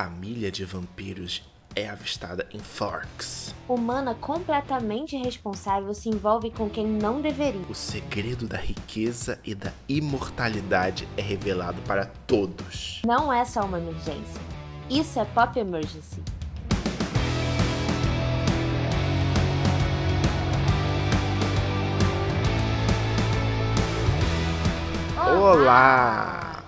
família de vampiros é avistada em Forks. Humana completamente irresponsável se envolve com quem não deveria. O segredo da riqueza e da imortalidade é revelado para todos. Não é só uma emergência. Isso é Pop Emergency. Olá!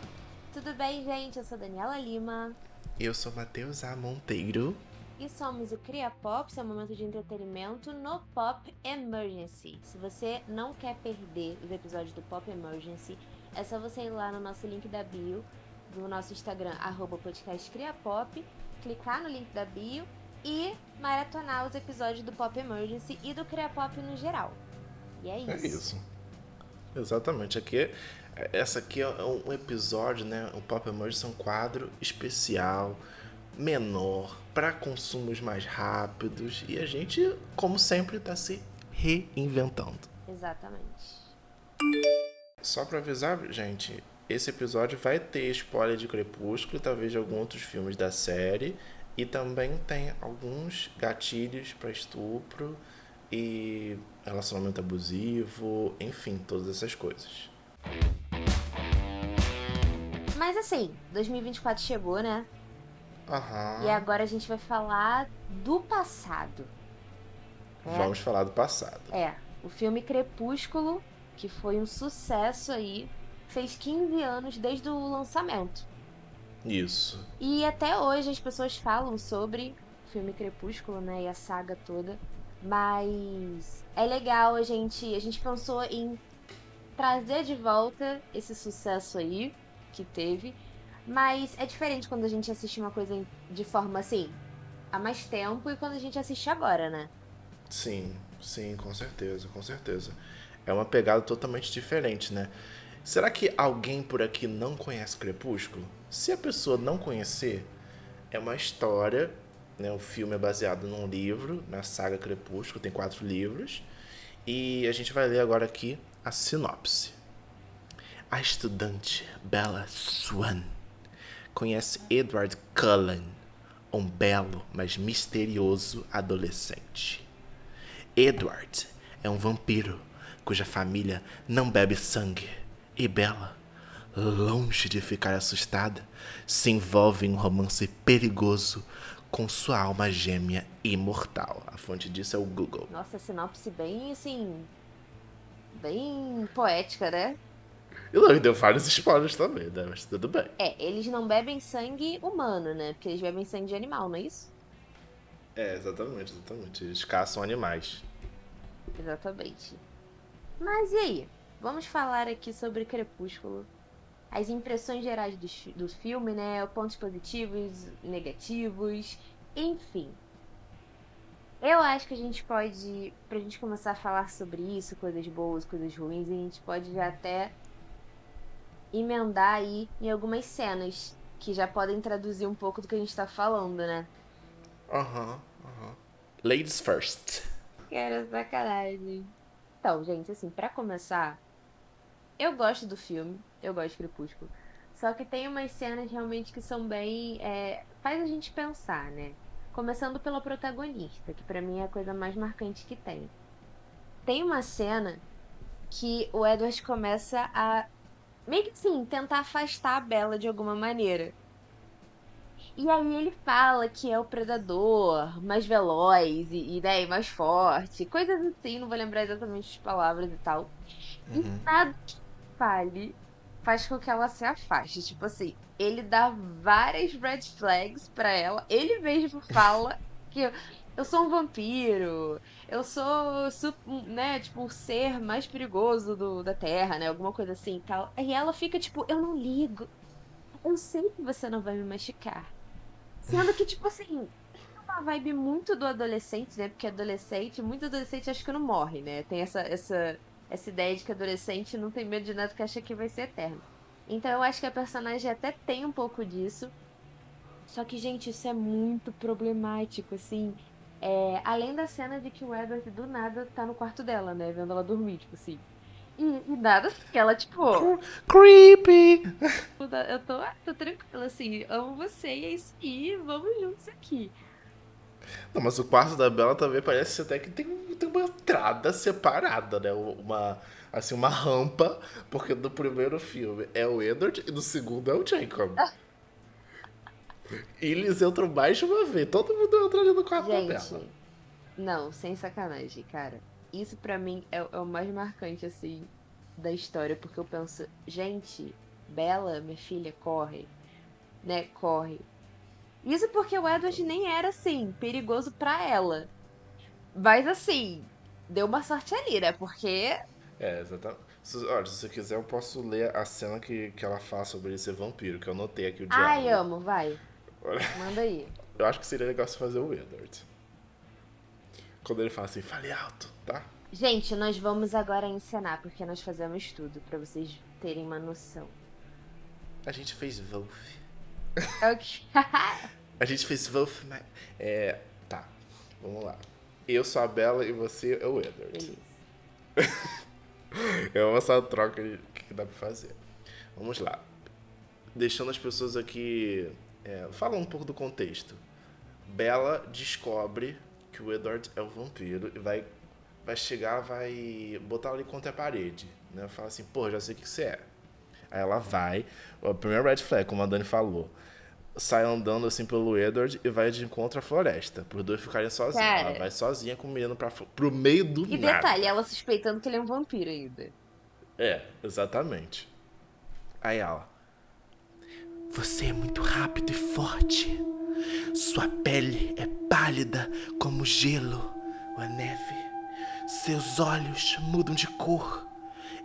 Tudo bem, gente? Eu sou Daniela Lima. Eu sou Matheus A. Monteiro. E somos o Cria Pop, seu momento de entretenimento no Pop Emergency. Se você não quer perder os episódios do Pop Emergency, é só você ir lá no nosso link da bio, do nosso Instagram, arroba podcastcriapop, clicar no link da bio e maratonar os episódios do Pop Emergency e do Cria Pop no geral. E é isso. É isso. Exatamente. Aqui, essa aqui é um episódio, né? O Pop Emergency é um quadro especial, menor, para consumos mais rápidos. E a gente, como sempre, está se reinventando. Exatamente. Só para avisar, gente, esse episódio vai ter spoiler de Crepúsculo, talvez de alguns outros filmes da série. E também tem alguns gatilhos para estupro e relacionamento abusivo, enfim, todas essas coisas. Mas assim, 2024 chegou, né? Aham. E agora a gente vai falar do passado. né? Vamos falar do passado. É, o filme Crepúsculo, que foi um sucesso aí, fez 15 anos desde o lançamento. Isso. E até hoje as pessoas falam sobre o filme Crepúsculo, né, e a saga toda. Mas é legal a gente, a gente pensou em trazer de volta esse sucesso aí que teve. Mas é diferente quando a gente assiste uma coisa de forma assim, há mais tempo e quando a gente assiste agora, né? Sim, sim, com certeza, com certeza. É uma pegada totalmente diferente, né? Será que alguém por aqui não conhece Crepúsculo? Se a pessoa não conhecer, é uma história, né? O filme é baseado num livro, na saga Crepúsculo, tem quatro livros. E a gente vai ler agora aqui a sinopse. A estudante Bella Swan conhece Edward Cullen, um belo, mas misterioso adolescente. Edward é um vampiro cuja família não bebe sangue e Bella, longe de ficar assustada, se envolve em um romance perigoso com sua alma gêmea imortal. A fonte disso é o Google. Nossa, sinopse bem assim. bem poética, né? E logo deu vários spoilers também, né? Mas tudo bem. É, eles não bebem sangue humano, né? Porque eles bebem sangue de animal, não é isso? É, exatamente, exatamente. Eles caçam animais. Exatamente. Mas e aí? Vamos falar aqui sobre Crepúsculo. As impressões gerais do, do filme, né? Pontos positivos, negativos, enfim. Eu acho que a gente pode, pra gente começar a falar sobre isso, coisas boas, coisas ruins, a gente pode já até emendar aí em algumas cenas que já podem traduzir um pouco do que a gente tá falando, né? Aham, aham. Ladies first. Cara, sacanagem. Então, gente, assim, pra começar, eu gosto do filme, eu gosto de Crepúsculo. Só que tem umas cenas realmente que são bem. é, faz a gente pensar, né? Começando pela protagonista, que pra mim é a coisa mais marcante que tem. Tem uma cena que o Edward começa a. meio que assim, tentar afastar a Bella de alguma maneira. E aí ele fala que é o predador mais veloz e, e né, e mais forte, coisas assim, não vou lembrar exatamente as palavras e tal. E Uhum. nada que fale faz com que ela se afaste. Tipo assim, ele dá várias red flags pra ela, ele mesmo fala que eu, sou um vampiro, eu sou, né, tipo, o ser mais perigoso do, da Terra, né, alguma coisa assim e tal. E ela fica tipo, eu não ligo, eu sei que você não vai me machucar. Sendo que, tipo assim, uma vibe muito do adolescente, né? Porque adolescente, muito adolescente acho que não morre, né? Tem essa, essa, essa ideia de que adolescente não tem medo de nada que acha que vai ser eterno. Então eu acho que a personagem até tem um pouco disso. Só que, gente, isso é muito problemático, assim. É, além da cena de que o Edward do nada tá no quarto dela, né? Vendo ela dormir, tipo assim. E, e nada assim, ela, tipo, Creepy! eu tô, tô tranquila, assim, amo você e é isso aí, vamos juntos aqui. Não, mas o quarto da Bela também parece até que tem, tem uma entrada separada, né? Uma, assim, uma rampa, porque no primeiro filme é o Edward e no segundo é o Jacob. Eles entram mais de uma vez. Todo mundo entra ali no quarto. Gente, não, sem sacanagem, cara. Isso pra mim é, é o mais marcante, assim, da história, porque eu penso, gente, Bela, minha filha, corre. Né, corre. Isso porque o Edward nem era, assim, perigoso pra ela. Mas, assim, deu uma sorte ali, né? Porque É, exatamente. Se, olha, se você quiser, eu posso ler a cena que, que ela fala sobre ele ser vampiro, que eu notei aqui o diálogo. Ai, amo, vai. Manda aí. Eu acho que seria legal você fazer o Edward. Quando ele fala assim, fale alto, tá? Gente, nós vamos agora encenar, porque nós fazemos tudo, pra vocês terem uma noção. A gente fez Wolf. Ok. A gente fez Wolf, mas... É, tá, vamos lá. Eu sou a Bela e você é o Edward. É uma essa troca que que dá pra fazer. Vamos lá. Deixando as pessoas aqui. É, fala um pouco do contexto. Bella descobre que o Edward é o vampiro e vai, vai chegar, vai botar ali contra a parede. Né? Fala assim, pô, já sei o que você é. Aí ela vai, a primeira red flag, como a Dani falou, sai andando assim pelo Edward e vai de encontro à floresta. Por dois ficarem sozinhos. Cara. Ela vai sozinha com o menino pra, pro meio do E nada. detalhe, ela suspeitando que ele é um vampiro ainda. É, exatamente. Aí ela. Você é muito rápido e forte. Sua pele é pálida como gelo ou a neve. Seus olhos mudam de cor.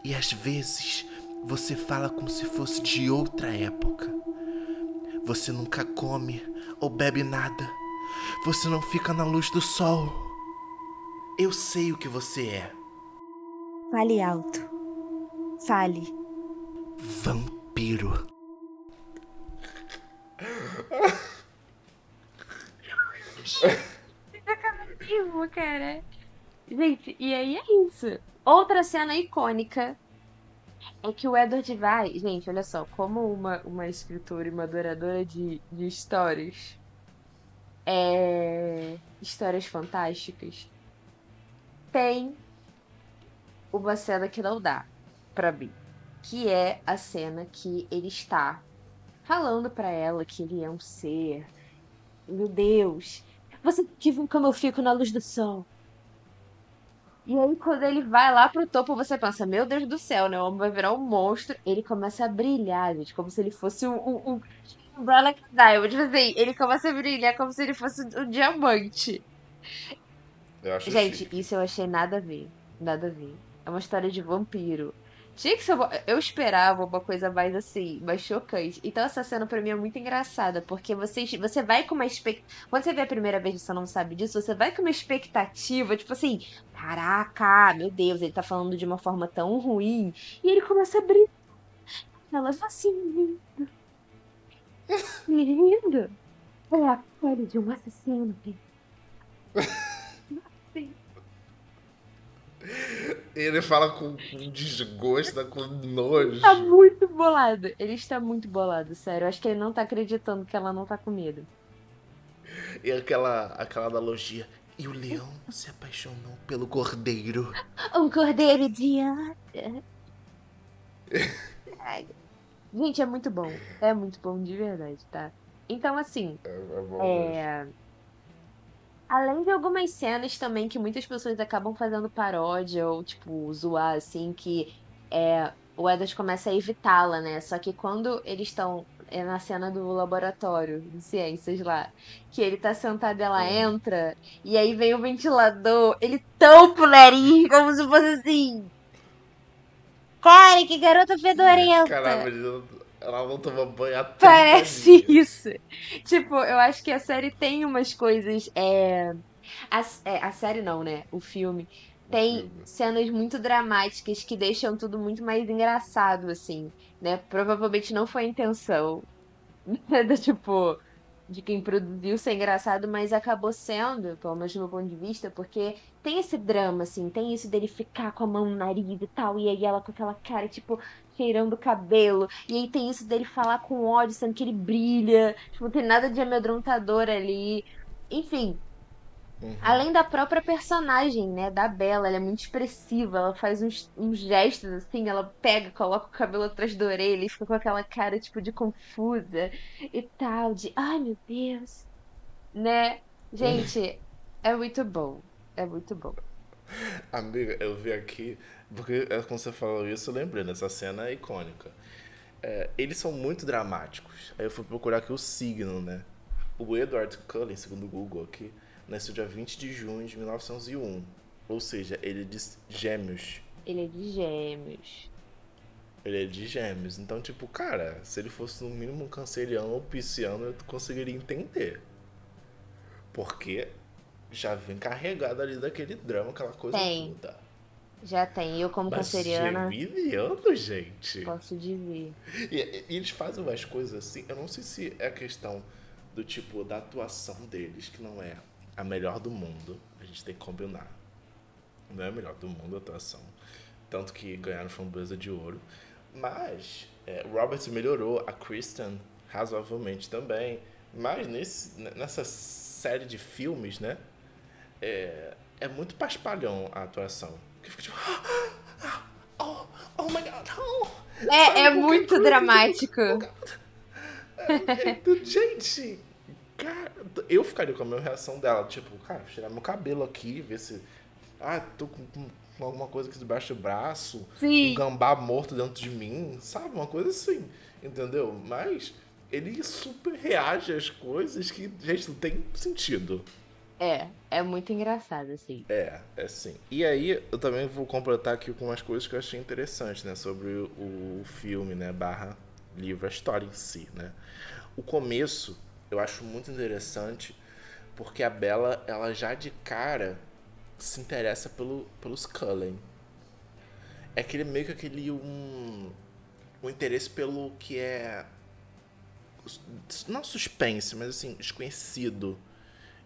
E às vezes você fala como se fosse de outra época. Você nunca come ou bebe nada. Você não fica na luz do sol. Eu sei o que você é. Fale alto. Fale. Vampiro. Vivo, cara. Gente, e aí é isso. Outra cena icônica é que o Edward vai. Gente, olha só, como uma, uma escritora e uma adoradora de, de histórias. É. Histórias fantásticas. Tem uma cena que não dá pra mim. Que é a cena que ele está falando pra ela que ele é um ser. Meu Deus, você que viu como eu fico na luz do sol. E aí, quando ele vai lá pro topo, você pensa, meu Deus do céu, né? O homem vai virar um monstro. Ele começa a brilhar, gente, como se ele fosse um. um, um Umbrella Diamond. Tipo assim, ele começa a brilhar como se ele fosse um diamante. Gente, chique. isso eu achei nada a ver. Nada a ver. É uma história de vampiro. Tinha que ser. uma- Eu esperava uma coisa mais assim, mais chocante. Então essa cena pra mim é muito engraçada, porque você, você vai com uma expectativa. Quando você vê a primeira vez e você não sabe disso, você vai com uma expectativa, tipo assim, caraca, meu Deus, ele tá falando de uma forma tão ruim. E ele começa a brilhar. Ela fala assim, lindo. Lindo. É a pele de um assassino. Ele fala com, com desgosto, com nojo. tá muito bolado. Ele está muito bolado, sério. Eu acho que ele não tá acreditando que ela não tá com medo. E aquela, aquela analogia. E o leão se apaixonou pelo cordeiro. Um cordeiro idiota. Ai. Gente, é muito bom. É muito bom de verdade, tá? Então, assim, É, é bom mesmo. Além de algumas cenas também que muitas pessoas acabam fazendo paródia ou, tipo, zoar, assim, que é, o Edward começa a evitá-la, né? Só que quando eles estão é na cena do laboratório de ciências lá, que ele tá sentado e ela entra, e aí vem o ventilador, ele tampa o nariz, como se fosse assim. Cara, que garota fedorenta! Caramba, ela não toma banho há 30 Parece isso. Tipo, eu acho que a série tem umas coisas. É... A, é, a série não, né? O filme. Tem cenas muito dramáticas que deixam tudo muito mais engraçado, assim, né? Provavelmente não foi a intenção. Do tipo, de quem produziu ser engraçado, mas acabou sendo, pelo menos do meu ponto de vista, porque tem esse drama, assim, tem isso dele ficar com a mão no nariz e tal, e aí ela com aquela cara, tipo, cheirando o cabelo, e aí tem isso dele falar com ódio, sendo que ele brilha, tipo, não tem nada de amedrontador ali. Enfim, Uhum. Além da própria personagem, né, da Bella, ela é muito expressiva, ela faz uns, uns gestos assim, ela pega, coloca o cabelo atrás da orelha e fica com aquela cara tipo de confusa e tal, de ai meu Deus, né? Gente, é muito bom, é muito bom. Amiga, eu vi aqui, porque é, quando você falou isso, eu lembrei dessa cena icônica. É, eles são muito dramáticos. Aí eu fui procurar aqui o signo, né? O Edward Cullen, segundo o Google aqui, nasceu dia 20 de junho de 1901. Ou seja, ele é de gêmeos. Ele é de gêmeos. Ele é de gêmeos. Então, tipo, cara, se ele fosse no mínimo um canceriano ou pisciano, eu conseguiria entender. Porque já vem carregado ali daquele drama, aquela coisa Tem. toda. Já tem. Eu, como Mas canceriana, geminiano, gente. posso dizer. E, e eles fazem umas coisas assim, eu não sei se é questão do tipo da atuação deles, que não é a melhor do mundo, a gente tem que combinar. Não é a melhor do mundo a atuação. Tanto que ganharam framboesa de ouro. Mas é, o Robert melhorou, a Kristen razoavelmente também. Mas nesse, nessa série de filmes, né? É, é muito paspalhão a atuação. Que fica tipo. Oh, oh my god, oh! Sabe, É, é muito coisa, dramático. é, gente, cara, eu ficaria com a mesma reação dela. Tipo, cara, tirar meu cabelo aqui, ver se. Ah, tô com, com- com alguma coisa aqui debaixo do braço. Sim. Um gambá morto dentro de mim, sabe? Uma coisa assim, entendeu? Mas ele super reage às coisas que, gente, não tem sentido. É, é muito engraçado, assim. É, é sim. E aí, eu também vou completar aqui com umas coisas que eu achei interessantes, né? Sobre o, filme, né? Barra livro, a história em si, né? O começo, eu acho muito interessante, porque a Bella, ela já de cara se interessa pelo, pelos Cullen. É aquele meio que aquele um, um interesse pelo que é não suspense, mas assim, desconhecido.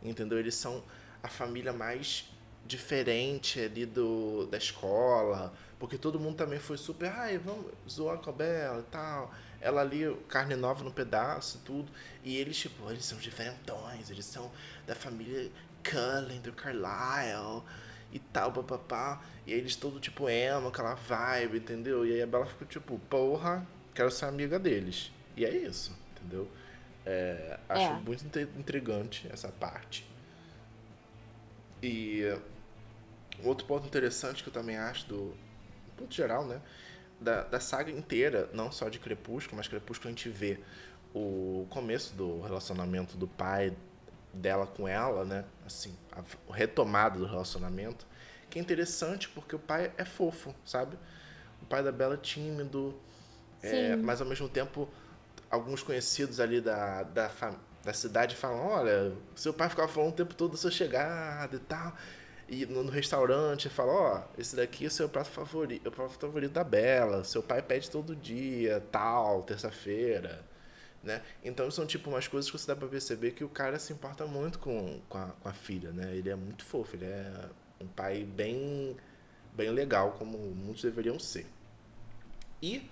Entendeu? Eles são a família mais diferente ali do, da escola. Porque todo mundo também foi super, ai, vamos zoar com a Bela e tal. Ela ali, carne nova no pedaço tudo. E eles, tipo, eles são diferentões, eles são da família Cullen, do Carlisle e tal, papapá. E aí eles todo tipo emo, aquela vibe, entendeu? E aí a Bela ficou tipo, porra, quero ser amiga deles. E é isso, entendeu? É, acho É. muito intrigante essa parte. E outro ponto interessante que eu também acho do ponto geral, né, da, da saga inteira, não só de Crepúsculo, mas Crepúsculo a gente vê o começo do relacionamento do pai dela com ela, né, assim, a, o retomado do relacionamento, que é interessante porque o pai é fofo, sabe? O pai da Bella é tímido, é, mas ao mesmo tempo alguns conhecidos ali da, da, da cidade falam, olha, seu pai ficava falando o tempo todo da sua chegada e tal. E no, no restaurante fala, ó, esse daqui é o seu prato favorito, é o prato favorito da Bela, seu pai pede todo dia, tal, terça-feira, né? Então são tipo umas coisas que você dá pra perceber que o cara se importa muito com, com, a, com a filha, né? Ele é muito fofo, ele é um pai bem, bem legal, como muitos deveriam ser. E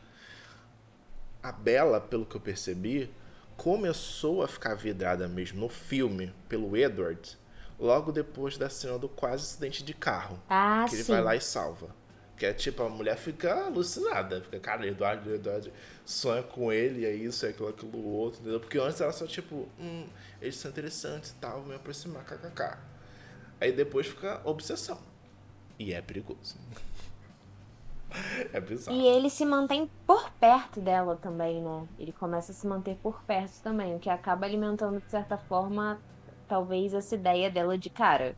a Bella, pelo que eu percebi, começou a ficar vidrada mesmo no filme pelo Edward logo depois da cena do quase acidente de carro. Ah, que ele sim. vai lá e salva. Que é tipo, a mulher fica alucinada. Fica, cara, Eduardo, Eduardo sonha com ele, é isso, é aquilo, aquilo outro, entendeu? Porque antes ela só, tipo, hum, eles são interessantes e tal, vou me aproximar, kkk. Aí depois fica obsessão. E é perigoso. é bizarro. E ele se mantém por perto dela também, né? Ele começa a se manter por perto também, o que acaba alimentando, de certa forma, talvez essa ideia dela de cara,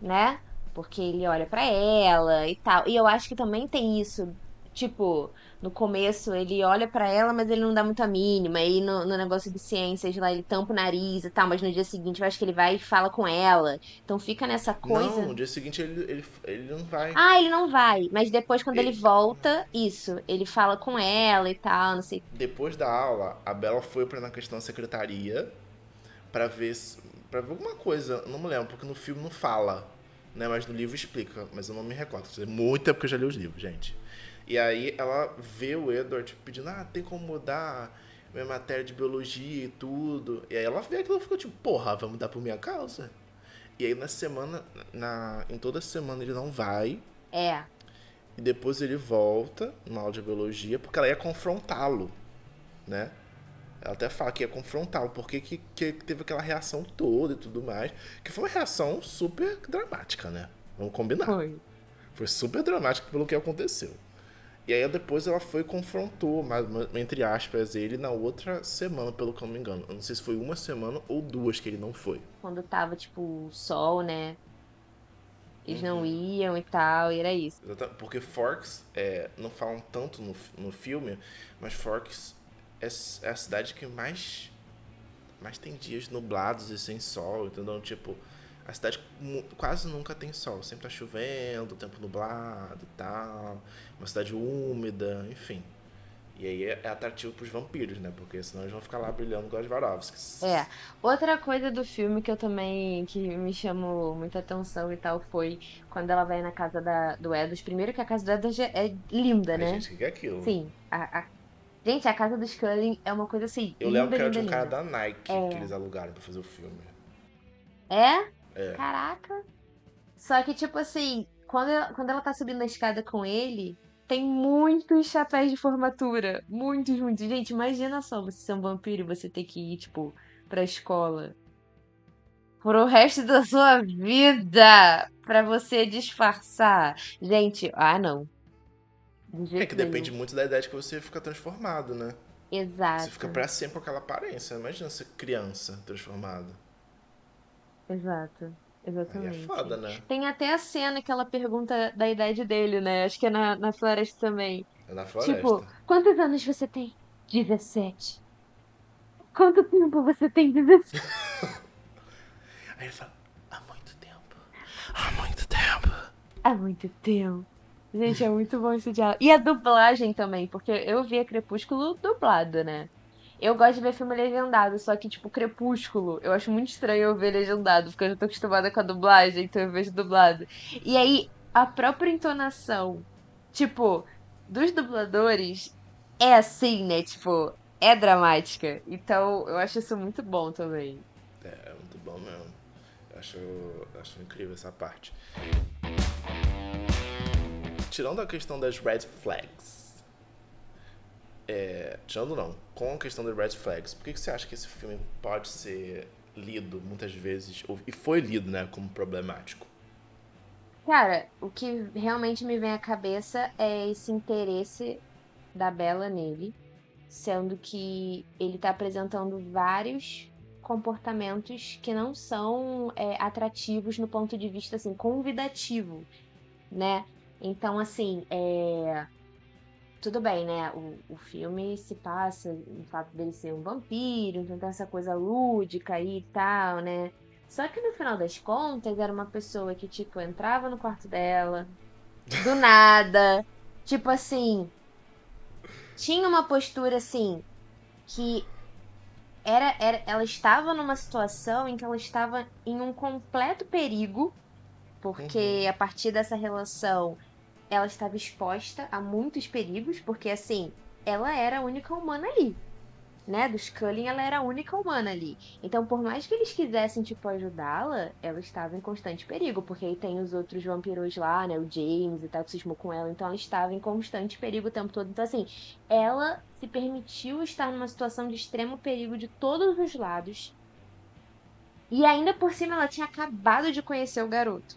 né? Porque ele olha pra ela e tal. E eu acho que também tem isso, tipo, no começo ele olha pra ela, mas ele não dá muita mínima. Aí no, no negócio de ciências lá ele tampa o nariz e tal, mas no dia seguinte eu acho que ele vai e fala com ela. Então fica nessa coisa. Não, no dia seguinte ele, ele, ele não vai. Ah, ele não vai. Mas depois, quando ele Ele- volta, isso. Ele fala com ela e tal, não sei. Depois da aula, a Bela foi pra na questão da secretaria pra ver, se- pra ver alguma coisa. Não me lembro, porque no filme não fala, né? Mas no livro explica. Mas eu não me recordo. Faz muito tempo que eu já li os livros, gente. E aí ela vê o Edward pedindo, ah, tem como mudar minha matéria de biologia e tudo. E aí ela vê aquilo e ficou tipo, porra, vai mudar por minha causa? E aí na semana, na, em toda semana ele não vai. É. E depois ele volta na aula de biologia, porque ela ia confrontá-lo, né? Ela até fala que ia confrontá-lo, porque que, que teve aquela reação toda e tudo mais. Que foi uma reação super dramática, né? Vamos combinar. Foi. Foi super dramática pelo que aconteceu. E aí depois ela foi e confrontou, mas, entre aspas, ele na outra semana, pelo que eu não me engano. Eu não sei se foi uma semana ou duas que ele não foi. Quando tava, tipo, sol, né? Eles não Uhum. iam e tal, e era isso. Porque Forks, é, não falam tanto no, no filme, mas Forks é, é a cidade que mais, mais tem dias nublados e sem sol, entendeu? Tipo, a cidade quase nunca tem sol, sempre tá chovendo, tempo nublado e tal, uma cidade úmida, enfim. E aí é, é atrativo pros vampiros, né? Porque senão eles vão ficar lá brilhando igual os Varovskis. É. Outra coisa do filme que eu também, que me chamou muita atenção e tal, foi quando ela vai na casa da, do Edward. Primeiro que a casa do Edward é linda, Ai, né? gente, o que é aquilo? Sim. A, a- Gente, a casa dos Cullen é uma coisa assim, Eu lembro que era de um cara da Nike É. que eles alugaram pra fazer o filme. É? É. Caraca. Só que, tipo assim, quando ela, quando ela tá subindo a escada com ele, tem muitos chapéus de formatura. Muitos, muitos. Gente, imagina só você ser um vampiro e você ter que ir, tipo, pra escola. Pro resto da sua vida. Pra você disfarçar. Gente, ah, não. É que depende muito da idade que você fica transformado, né? Exato. Você fica pra sempre com aquela aparência. Imagina ser criança transformada. Exato. Aí Exatamente. é foda, né? Tem até a cena que ela pergunta da idade dele, né? Acho que é na, na floresta também. É na floresta. Tipo, quantos anos você tem? 17. Quanto tempo você tem? 17. Aí ele fala, há muito tempo. Há muito tempo. Há muito tempo. Gente, é muito bom esse diálogo. E a dublagem também, porque eu via Crepúsculo dublado, né? Eu gosto de ver filme legendado, só que, tipo, Crepúsculo, eu acho muito estranho eu ver legendado, porque eu já tô acostumada com a dublagem, então eu vejo dublado. E aí, a própria entonação, tipo, dos dubladores é assim, né? Tipo, é dramática. Então, eu acho isso muito bom também. É, é muito bom mesmo. Eu acho, eu acho incrível essa parte. Tirando a questão das red flags. É, tirando não, com a questão das red flags, por que, que você acha que esse filme pode ser lido muitas vezes, ou- e foi lido, né, como problemático? Cara, o que realmente me vem à cabeça é esse interesse da Bella nele, sendo que ele tá apresentando vários comportamentos que não são é, atrativos no ponto de vista assim convidativo, né? Então assim, é tudo bem, né? O, o filme se passa no fato dele ser um vampiro, então tem essa coisa lúdica aí e tal, né? Só que no final das contas era uma pessoa que, tipo, entrava no quarto dela, do nada, tipo assim, tinha uma postura assim, que era, era, ela estava numa situação em que ela estava em um completo perigo, porque a partir dessa relação ela estava exposta a muitos perigos, porque assim, ela era a única humana ali. Né, dos Cullen, ela era a única humana ali. Então, por mais que eles quisessem, tipo, ajudá-la, ela estava em constante perigo, porque aí tem os outros vampiros lá, né, o James e tal, que cismou com ela, então ela estava em constante perigo o tempo todo. Então, assim, ela se permitiu estar numa situação de extremo perigo de todos os lados. E ainda por cima ela tinha acabado de conhecer o garoto,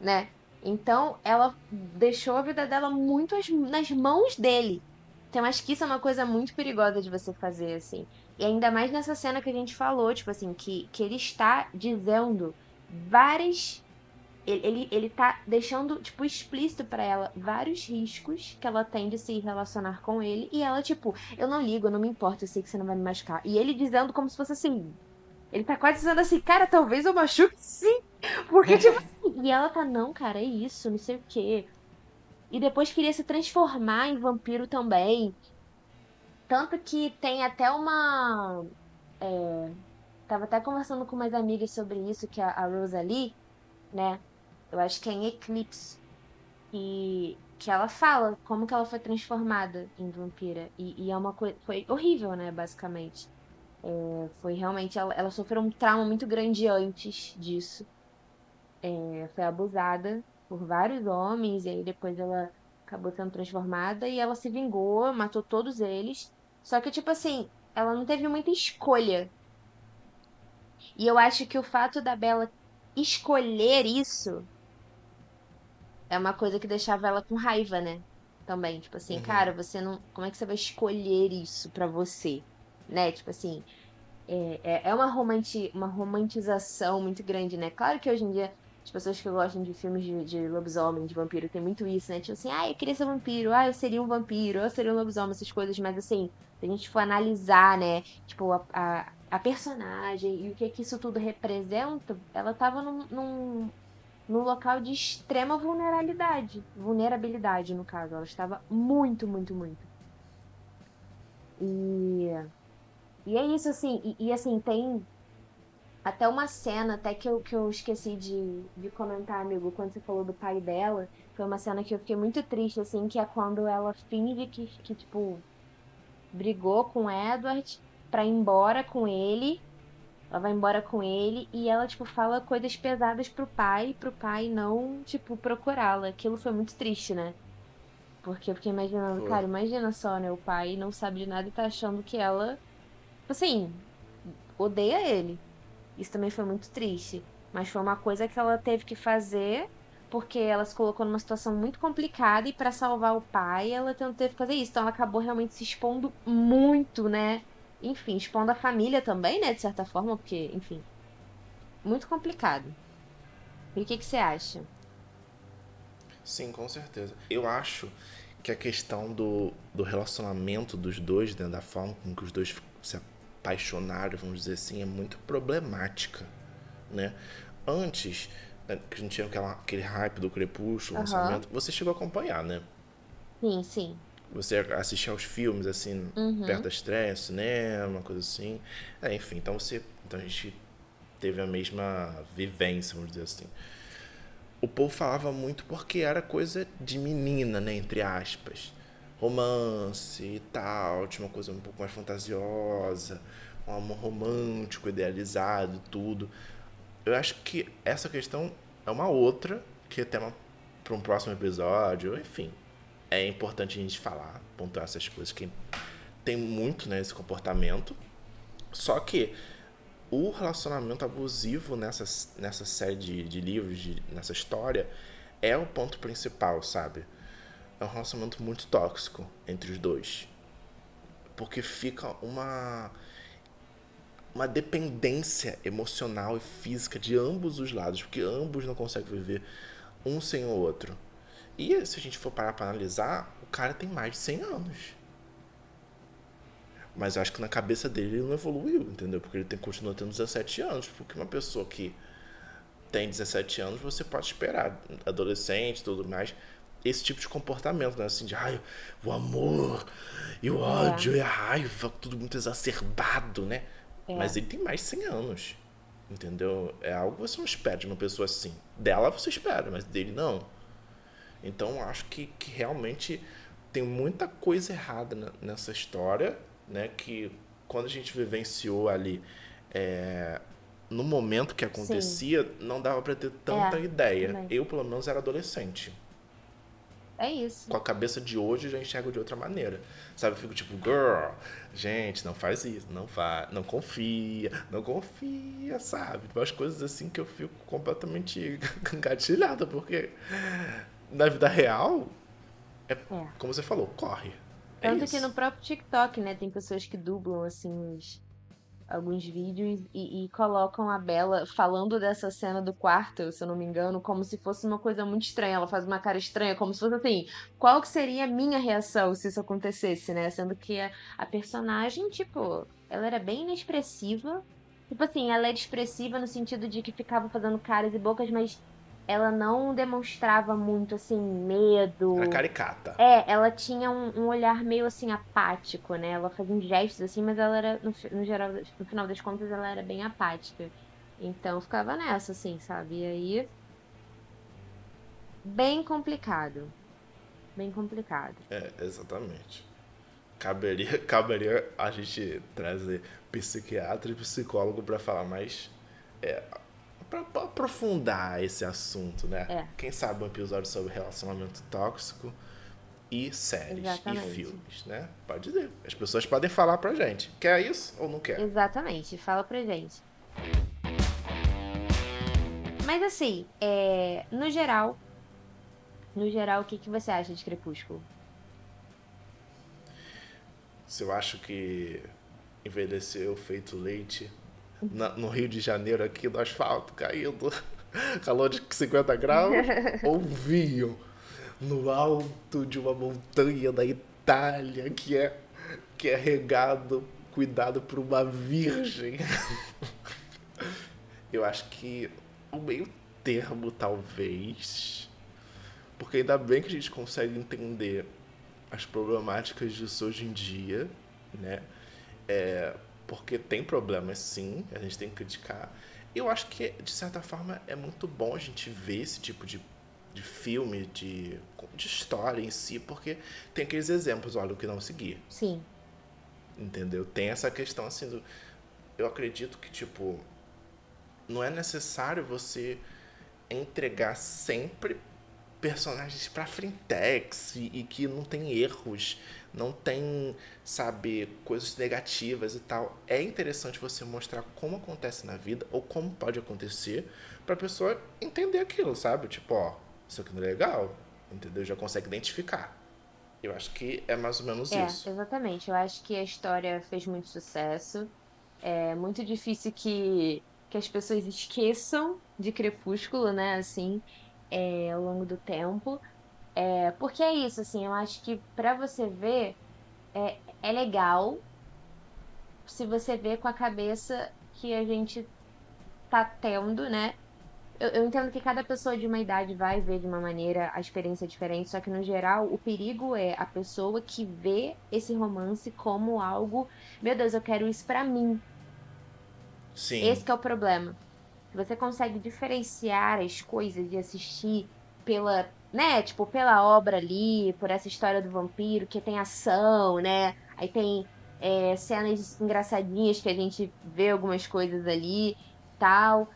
né? Então ela deixou a vida dela muito as- nas mãos dele. Então acho que isso é uma coisa muito perigosa de você fazer, assim. E ainda mais nessa cena que a gente falou, tipo assim, que, que ele está dizendo várias. Ele, ele, ele tá deixando, tipo, explícito pra ela vários riscos que ela tem de se relacionar com ele. E ela, tipo, eu não ligo, eu não me importo, eu sei que você não vai me machucar. E ele dizendo como se fosse assim. Ele tá quase dizendo assim, cara, talvez eu machuque sim. Porque, tipo E ela tá, não, cara, é isso, não sei o quê. E depois queria se transformar em vampiro também. Tanto que tem até uma. é, tava até conversando com umas amigas sobre isso, que a, a Rosalie, né? Eu acho que é em Eclipse. E que ela fala como que ela foi transformada em vampira. E, e é uma coisa. Foi horrível, né, basicamente. É, foi realmente. Ela, ela, sofreu um trauma muito grande antes disso. É, foi abusada por vários homens, e aí depois ela acabou sendo transformada e ela se vingou, matou todos eles. Só que, tipo assim, ela não teve muita escolha. E eu acho que o fato da Bela escolher isso é uma coisa que deixava ela com raiva, né? Também, tipo assim, uhum. cara, você não. Como é que você vai escolher isso para você? Né? Tipo assim. É, é, é uma, romanti, uma romantização muito grande, né? Claro que hoje em dia as pessoas que gostam de filmes de, de lobisomem, de vampiro, tem muito isso, né? Tipo assim, ah, eu queria ser vampiro, ah, eu seria um vampiro, eu seria um lobisomem, essas coisas, mas assim, se a gente for analisar, né, tipo, a, a, a personagem e o que que isso tudo representa, ela tava num, num, num local de extrema vulnerabilidade. Vulnerabilidade, no caso. Ela estava muito, muito, muito. E. E é isso, assim. E, e assim, tem até uma cena, até que eu, que eu esqueci de, de comentar, amigo, quando você falou do pai dela. Foi uma cena que eu fiquei muito triste, assim, que é quando ela finge que, que tipo, brigou com o Edward pra ir embora com ele. Ela vai embora com ele e ela, tipo, fala coisas pesadas pro pai, pro pai não, tipo, procurá-la. Aquilo foi muito triste, né? Porque eu fiquei imaginando, cara, imagina só, né? O pai não sabe de nada e tá achando que ela, assim, odeia ele. Isso também foi muito triste. Mas foi uma coisa que ela teve que fazer porque ela se colocou numa situação muito complicada e para salvar o pai ela teve que fazer isso. Então ela acabou realmente se expondo muito, né? Enfim, expondo a família também, né? De certa forma, porque, enfim, muito complicado. E o que, que você acha? Sim, com certeza. Eu acho que a questão do, do relacionamento dos dois, né, da forma com que os dois se apaixonaram, vamos dizer assim, é muito problemática, né? Antes, né, que a gente tinha aquela, aquele hype do Crepúsculo, uhum. lançamento, você chegou a acompanhar, né? Sim, sim. Você assistia aos filmes, assim, uhum. perto da estreia, cinema, coisa assim. É, enfim, então você. Então a gente teve a mesma vivência, vamos dizer assim. O povo falava muito porque era coisa de menina, né? Entre aspas romance e tal, tinha uma coisa um pouco mais fantasiosa, um amor romântico, idealizado, tudo. Eu acho que essa questão é uma outra, que é tema para um próximo episódio, enfim. É importante a gente falar, pontuar essas coisas, que tem muito né, esse comportamento. Só que o relacionamento abusivo nessa, nessa série de, de livros, de, nessa história, é o ponto principal, sabe? É um relacionamento muito tóxico entre os dois. Porque fica uma uma dependência emocional e física de ambos os lados, porque ambos não conseguem viver um sem o outro. E se a gente for parar para analisar, o cara tem mais de 100 anos. Mas eu acho que na cabeça dele ele não evoluiu, entendeu? Porque ele tem, continua tendo 17 anos. Porque uma pessoa que tem 17 anos, você pode esperar, adolescente tudo mais, esse tipo de comportamento, né? Assim, de ai, o amor e o é. ódio é. e a raiva, tudo muito exacerbado, né? É. Mas ele tem mais de 100 anos, entendeu? É algo que você não espera de uma pessoa assim. Dela você espera, mas dele não. Então acho que, que realmente tem muita coisa errada nessa história, né? Que quando a gente vivenciou ali é, no momento que acontecia, Sim. não dava para ter tanta é, ideia. Também. Eu, pelo menos, era adolescente. É isso. Com a cabeça de hoje eu já enxergo de outra maneira. Sabe, eu fico tipo, girl, gente, não faz isso, não faz, não confia, não confia, sabe? Umas coisas assim que eu fico completamente engatilhada, porque na vida real, é, é. como você falou, corre. É Tanto isso. que no próprio TikTok, né, tem pessoas que dublam assim os alguns vídeos e, e, colocam a Bela falando dessa cena do quarto, se eu não me engano, como se fosse uma coisa muito estranha. Ela faz uma cara estranha, como se fosse assim, qual que seria a minha reação se isso acontecesse, né? Sendo que a, a personagem, tipo, ela era bem inexpressiva. Tipo assim, ela era expressiva no sentido de que ficava fazendo caras e bocas, mas ela não demonstrava muito, assim, medo. Era caricata. É, ela tinha um, um olhar meio, assim, apático, né? Ela fazia uns gestos, assim, mas ela era, no, no geral, no final das contas, ela era bem apática. Então, ficava nessa, assim, sabe? E aí... Bem complicado. Bem complicado. É, exatamente. Caberia, caberia a gente trazer psiquiatra e psicólogo para falar mais. É, para aprofundar esse assunto, né? É. Quem sabe um episódio sobre relacionamento tóxico e séries Exatamente. e filmes, né? Pode dizer. As pessoas podem falar pra gente. Quer isso ou não quer? Exatamente, fala pra gente. Mas assim, é, no geral, no geral, o que, que você acha de Crepúsculo? Se eu acho que envelheceu feito leite na- no Rio de Janeiro, aqui no asfalto, caído, calor de 50 graus, ou vinho no alto de uma montanha da Itália que é, que é regado, cuidado por uma virgem. Eu acho que o meio termo, talvez. Porque ainda bem que a gente consegue entender as problemáticas disso hoje em dia, né? É, porque tem problemas sim, a gente tem que criticar. Eu acho que, de certa forma, é muito bom a gente ver esse tipo de, de filme, de, de história em si, porque tem aqueles exemplos, olha, o que não seguir. Sim, Entendeu? Tem essa questão assim do. Eu acredito que, tipo, não é necessário você entregar sempre personagens pra frentex e, e que não tem erros, não tem, sabe, coisas negativas e tal. É interessante você mostrar como acontece na vida ou como pode acontecer pra pessoa entender aquilo, sabe? Tipo, ó, isso aqui não é legal, entendeu? Já consegue identificar. Eu acho que é mais ou menos é, isso. exatamente. Eu acho que a história fez muito sucesso. É muito difícil que, que as pessoas esqueçam de Crepúsculo, né? Assim, é, ao longo do tempo. É, porque é isso, assim, eu acho que pra você ver, é, é legal se você vê com a cabeça que a gente tá tendo, né? Eu, eu entendo que cada pessoa de uma idade vai ver de uma maneira a experiência diferente, só que no geral o perigo é a pessoa que vê esse romance como algo, meu Deus, eu quero isso pra mim. Sim. Esse que é o problema. Você consegue diferenciar as coisas e assistir pela, né, tipo, pela obra ali, por essa história do vampiro, que tem ação, né? Aí tem é, cenas engraçadinhas que a gente vê algumas coisas ali, tal.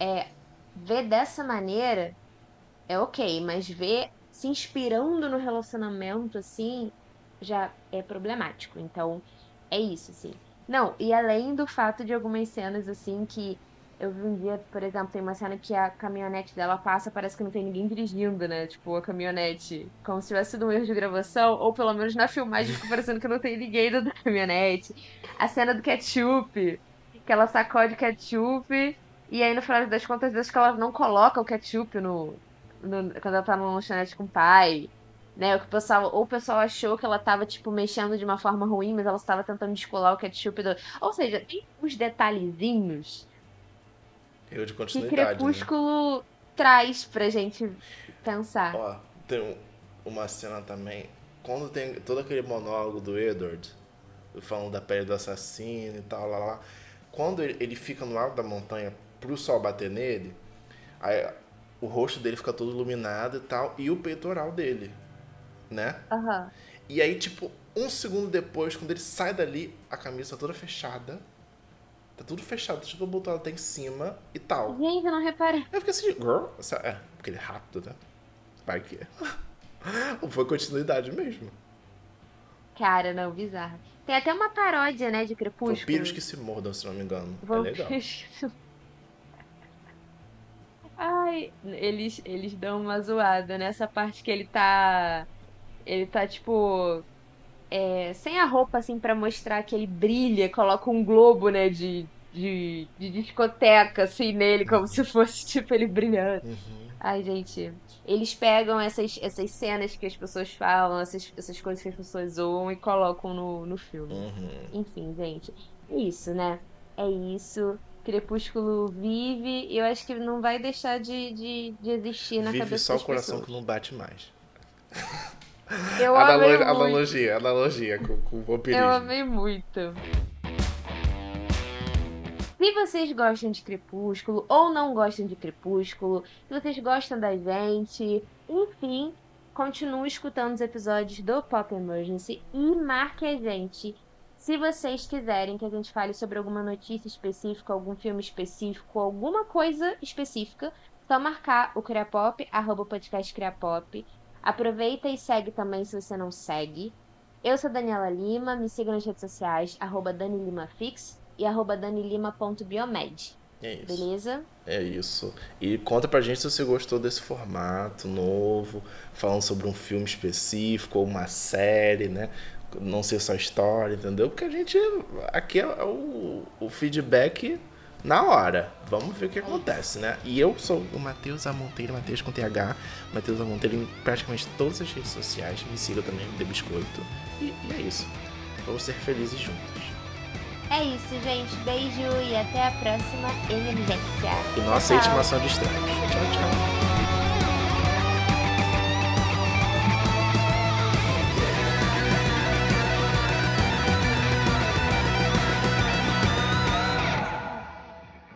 É, ver dessa maneira é ok, mas ver se inspirando no relacionamento, assim, já é problemático. Então, é isso, assim. Não, e além do fato de algumas cenas, assim, que eu vi um dia, por exemplo, tem uma cena que a caminhonete dela passa, parece que não tem ninguém dirigindo, né? Tipo, a caminhonete, como se tivesse sido um erro de gravação, ou pelo menos na filmagem fica parecendo que não tem ninguém dentro da caminhonete. A cena do ketchup, que ela sacode ketchup, e aí no final das contas, acho que ela não coloca o ketchup no, no- quando ela tá no lanchonete com o pai. Né, o que o pessoal, ou o pessoal achou que ela tava, tipo, mexendo de uma forma ruim, mas ela estava tentando descolar o ketchup do. Ou seja, tem uns detalhezinhos Erro de que continuidade. Né? Crepúsculo traz pra gente pensar. Ó, tem um- uma cena também. Quando tem todo aquele monólogo do Edward, falando da pele do assassino e tal, lá, lá. Quando ele, fica no alto da montanha pro sol bater nele, aí o rosto dele fica todo iluminado e tal, e o peitoral dele, né? Aham. E aí, tipo, um segundo depois, quando ele sai dali, a camisa toda fechada. Tá tudo fechado, tipo, o botão tá em cima e tal. Gente, eu não reparei. Eu fiquei assim, girl, é, porque ele é rápido, né? Vai que é. Foi continuidade mesmo. Cara, não, bizarro. Tem até uma paródia, né, de Crepúsculo. Vampiros que se mordam, se não me engano. É legal. Vampiros. Ai, eles, eles dão uma zoada nessa parte que ele tá. Ele tá, tipo. É, sem a roupa, assim, pra mostrar que ele brilha, coloca um globo, né, de, de, de discoteca, assim, nele, como se fosse, tipo, ele brilhando. Uhum. Ai, gente. Eles pegam essas, essas cenas que as pessoas falam, essas, essas coisas que as pessoas zoam e colocam no, no filme. Uhum. Enfim, gente. É isso, né? É isso. Crepúsculo vive e eu acho que não vai deixar de, de, de existir na Vive cabeça só o das coração pessoas. que não bate mais. Eu Analo- amei muito. analogia, analogia com, com o vampirismo. Eu amei muito. Se vocês gostam de Crepúsculo ou não gostam de Crepúsculo, se vocês gostam da gente, enfim, continue escutando os episódios do Pop Emergency e marque a gente se vocês quiserem que a gente fale sobre alguma notícia específica, algum filme específico, alguma coisa específica, só marcar o Criapop, arroba podcast Criapop. Aproveita e segue também se você não segue. Eu sou Daniela Lima, me siga nas redes sociais, arroba DaniLimaFix e arroba danilima.biomed, É isso. beleza? É isso. E conta pra gente se você gostou desse formato novo, falando sobre um filme específico ou uma série, né? Não ser só história, entendeu? Porque a gente. Aqui é o, o feedback na hora. Vamos ver o que acontece, né? E eu sou o Matheus A. Monteiro, Matheus com TH, Matheus A. Monteiro em praticamente todas as redes sociais. Me siga também, The Biscoito. E, e é isso. Vamos ser felizes juntos. É isso, gente. Beijo e até a próxima emergência. E não aceite maçã de estranhos. Tchau, tchau.